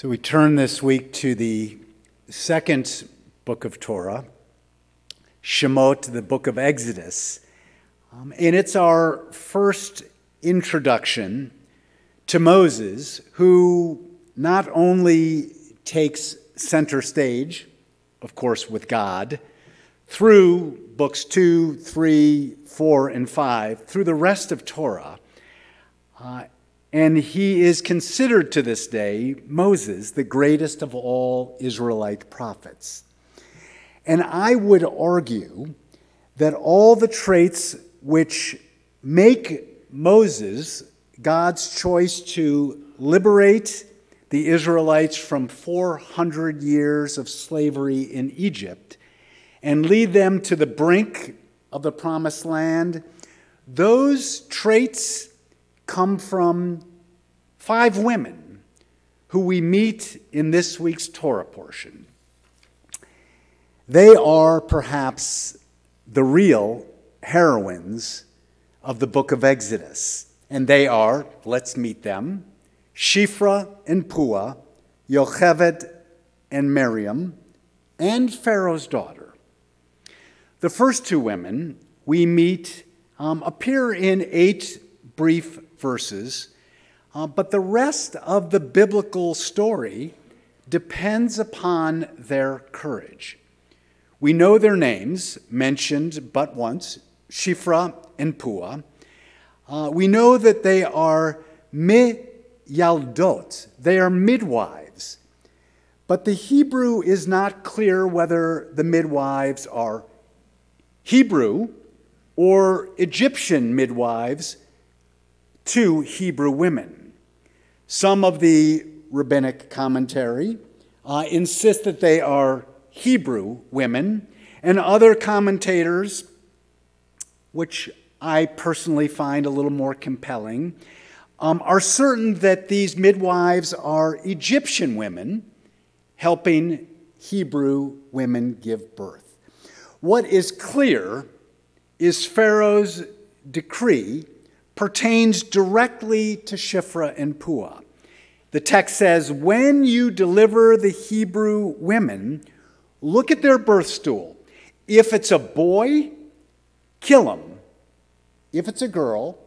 So we turn this week to the second book of Torah, Shemot, the book of Exodus. Um, and it's our first introduction to Moses, who not only takes center stage, of course, with God, through books two, three, four, and five, through the rest of Torah. Uh, and he is considered to this day, Moses, the greatest of all Israelite prophets. And I would argue that all the traits which make Moses God's choice to liberate the Israelites from 400 years of slavery in Egypt and lead them to the brink of the promised land, those traits come from five women who we meet in this week's Torah portion. They are perhaps the real heroines of the book of Exodus. And they are, let's meet them, Shifra and Pua, Yocheved and Miriam, and Pharaoh's daughter. The first two women we meet um, appear in eight brief verses, uh, but the rest of the biblical story depends upon their courage. We know their names, mentioned but once Shifra and Pua. Uh, we know that they are miyaldot, they are midwives. But the Hebrew is not clear whether the midwives are Hebrew or Egyptian midwives to Hebrew women. Some of the rabbinic commentary uh, insist that they are Hebrew women, and other commentators, which I personally find a little more compelling, um, are certain that these midwives are Egyptian women helping Hebrew women give birth. What is clear is Pharaoh's decree pertains directly to Shifra and Pua. The text says, When you deliver the Hebrew women, look at their birth stool. If it's a boy, kill him. If it's a girl,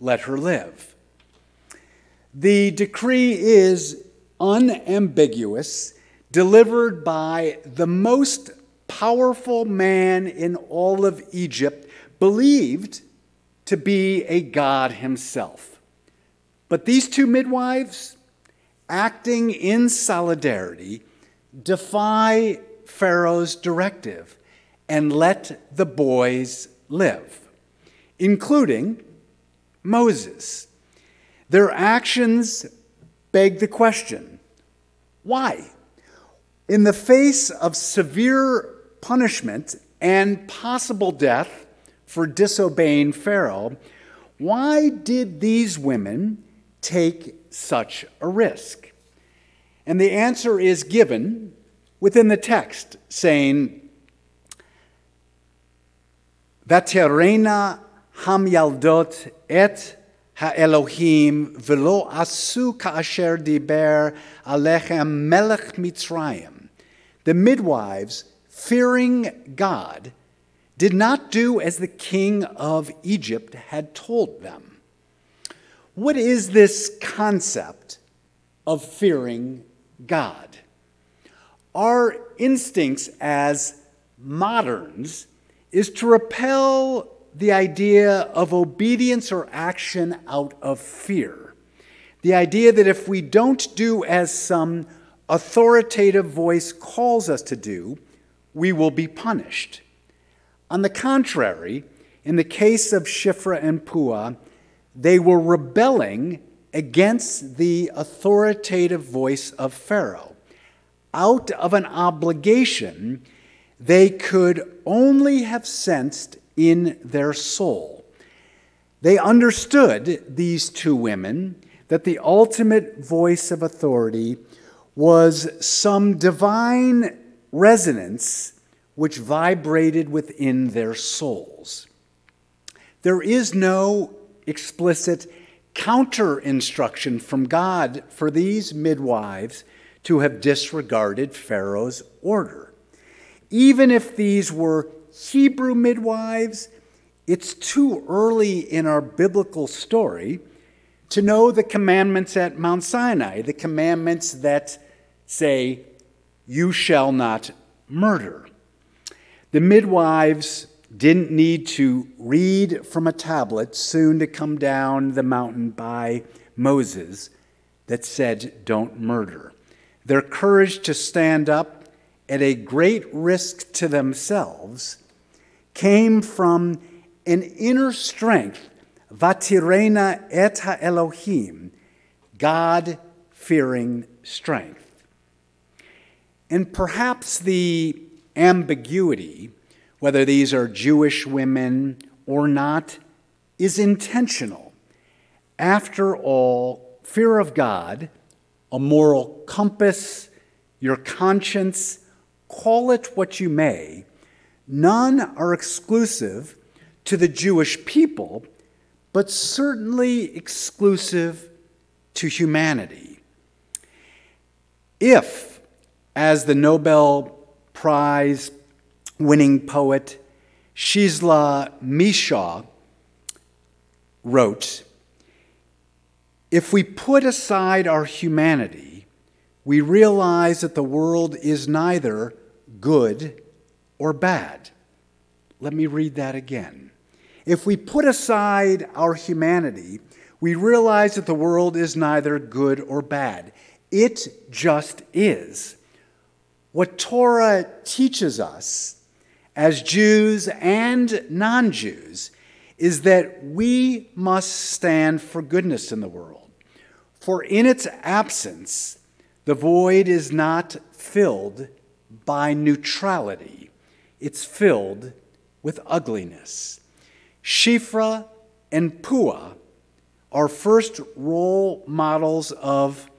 let her live. The decree is unambiguous, delivered by the most powerful man in all of Egypt, believed to be a god himself. But these two midwives, acting in solidarity, defy Pharaoh's directive and let the boys live, including Moses. Their actions beg the question why? In the face of severe punishment and possible death, for disobeying Pharaoh, why did these women take such a risk? And the answer is given within the text, saying, Vaterena hamyaldot et haElohim velo asu ka'asher diber alechem melech Mitzrayim. The midwives, fearing God, did not do as the king of Egypt had told them. What is this concept of fearing God? Our instincts as moderns is to repel the idea of obedience or action out of fear. The idea that if we don't do as some authoritative voice calls us to do, we will be punished. On the contrary, in the case of Shifra and Pua, they were rebelling against the authoritative voice of Pharaoh. Out of an obligation they could only have sensed in their soul. They understood, these two women, that the ultimate voice of authority was some divine resonance which vibrated within their souls. There is no explicit counter instruction from God for these midwives to have disregarded Pharaoh's order. Even if these were Hebrew midwives, it's too early in our biblical story to know the commandments at Mount Sinai, the commandments that say, You shall not murder. The midwives didn't need to read from a tablet soon to come down the mountain by Moses that said, Don't murder. Their courage to stand up at a great risk to themselves came from an inner strength, vatirena et Elohim, God fearing strength. And perhaps the ambiguity, whether these are Jewish women or not, is intentional. After all, fear of God, a moral compass, your conscience, call it what you may, none are exclusive to the Jewish people, but certainly exclusive to humanity. If, as the Nobel Prize winning poet Czesław Miłosz wrote, if we put aside our humanity, we realize that the world is neither good or bad. Let me read that again. If we put aside our humanity, we realize that the world is neither good or bad. It just is. What Torah teaches us as Jews and non Jews is that we must stand for goodness in the world. For in its absence, the void is not filled by neutrality, it's filled with ugliness. Shifra and Pua are first role models of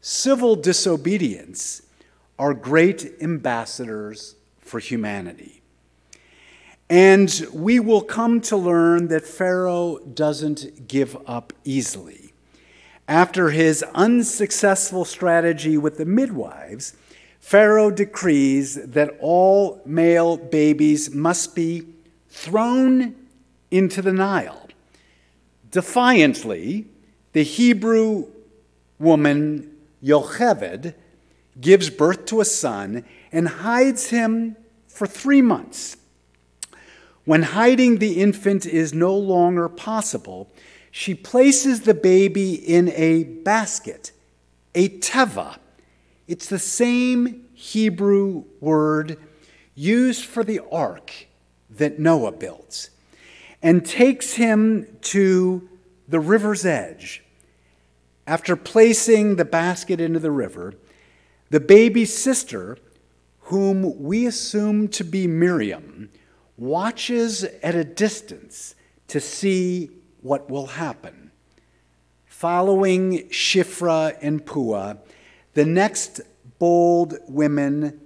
civil disobedience, are great ambassadors for humanity. And we will come to learn that Pharaoh doesn't give up easily. After his unsuccessful strategy with the midwives, Pharaoh decrees that all male babies must be thrown into the Nile. Defiantly, the Hebrew woman Yocheved gives birth to a son and hides him for three months. When hiding the infant is no longer possible, she places the baby in a basket, a teva. It's the same Hebrew word used for the ark that Noah built and takes him to the river's edge. After placing the basket into the river, the baby sister, whom we assume to be Miriam, watches at a distance to see what will happen. Following Shifra and Pua, the next bold women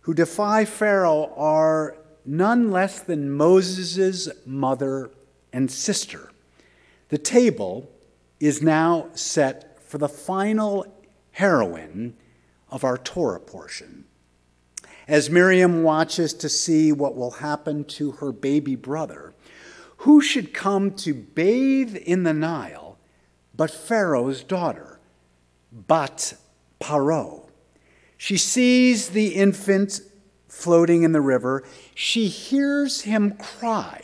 who defy Pharaoh are none less than Moses' mother and sister. The table is now set for the final heroine of our Torah portion. As Miriam watches to see what will happen to her baby brother, who should come to bathe in the Nile but Pharaoh's daughter, Bat Paro? She sees the infant floating in the river, she hears him cry,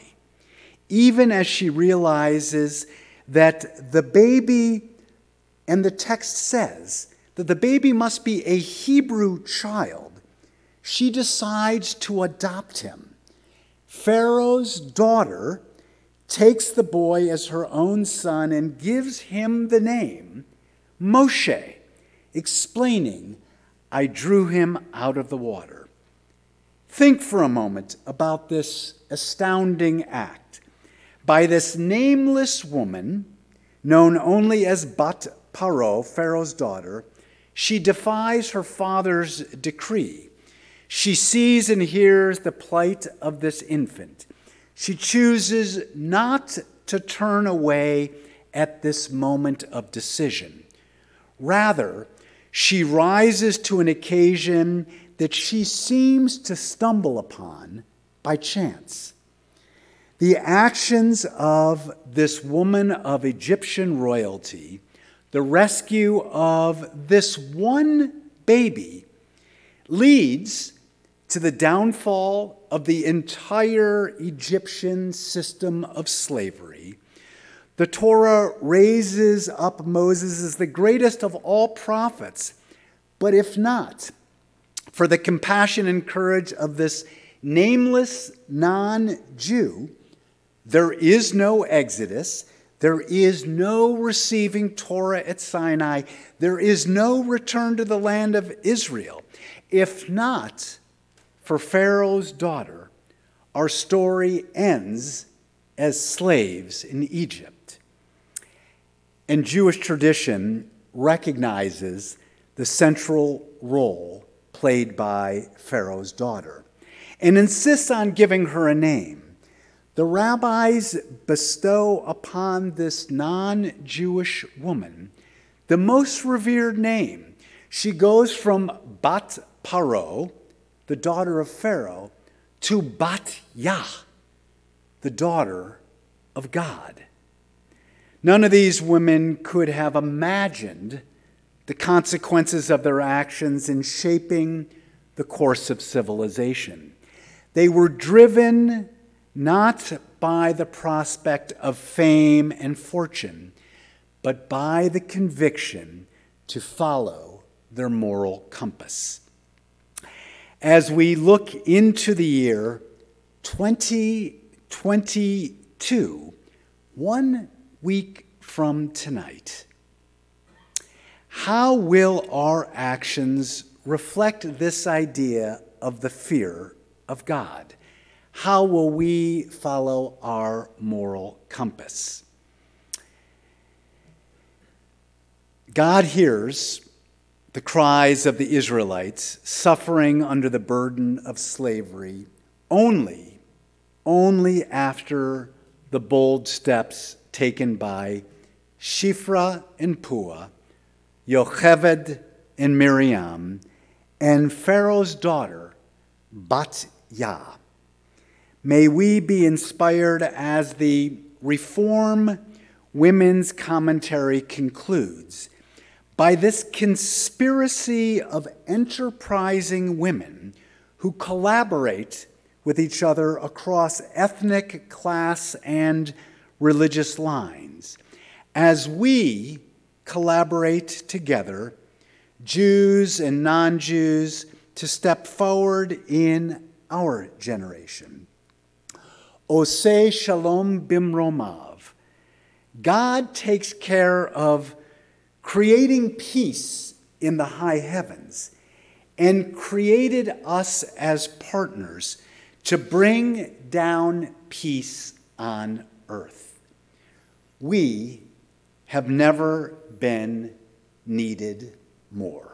even as she realizes that the baby, and the text says that the baby must be a Hebrew child. She decides to adopt him. Pharaoh's daughter takes the boy as her own son and gives him the name Moshe, explaining, I drew him out of the water. Think for a moment about this astounding act. By this nameless woman, known only as Bat Paro, Pharaoh's daughter, she defies her father's decree. She sees and hears the plight of this infant. She chooses not to turn away at this moment of decision. Rather, she rises to an occasion that she seems to stumble upon by chance. The actions of this woman of Egyptian royalty, the rescue of this one baby, leads to the downfall of the entire Egyptian system of slavery. The Torah raises up Moses as the greatest of all prophets. But if not, for the compassion and courage of this nameless non Jew, there is no Exodus. There is no receiving Torah at Sinai. There is no return to the land of Israel. If not for Pharaoh's daughter, our story ends as slaves in Egypt. And Jewish tradition recognizes the central role played by Pharaoh's daughter and insists on giving her a name. The rabbis bestow upon this non Jewish woman the most revered name. She goes from Bat Paro, the daughter of Pharaoh, to Bat Yah, the daughter of God. None of these women could have imagined the consequences of their actions in shaping the course of civilization. They were driven not by the prospect of fame and fortune, but by the conviction to follow their moral compass. As we look into the year 2022, one week from tonight, how will our actions reflect this idea of the fear of God? How will we follow our moral compass? God hears the cries of the Israelites suffering under the burden of slavery only, only after the bold steps taken by Shifra and Pua, Yocheved and Miriam, and Pharaoh's daughter, Bat Yah. May we be inspired as the Reform Women's Commentary concludes by this conspiracy of enterprising women who collaborate with each other across ethnic, class, and religious lines. As we collaborate together, Jews and non Jews, to step forward in our generation. Oseh Shalom Bimromav. God takes care of creating peace in the high heavens and created us as partners to bring down peace on earth. We have never been needed more.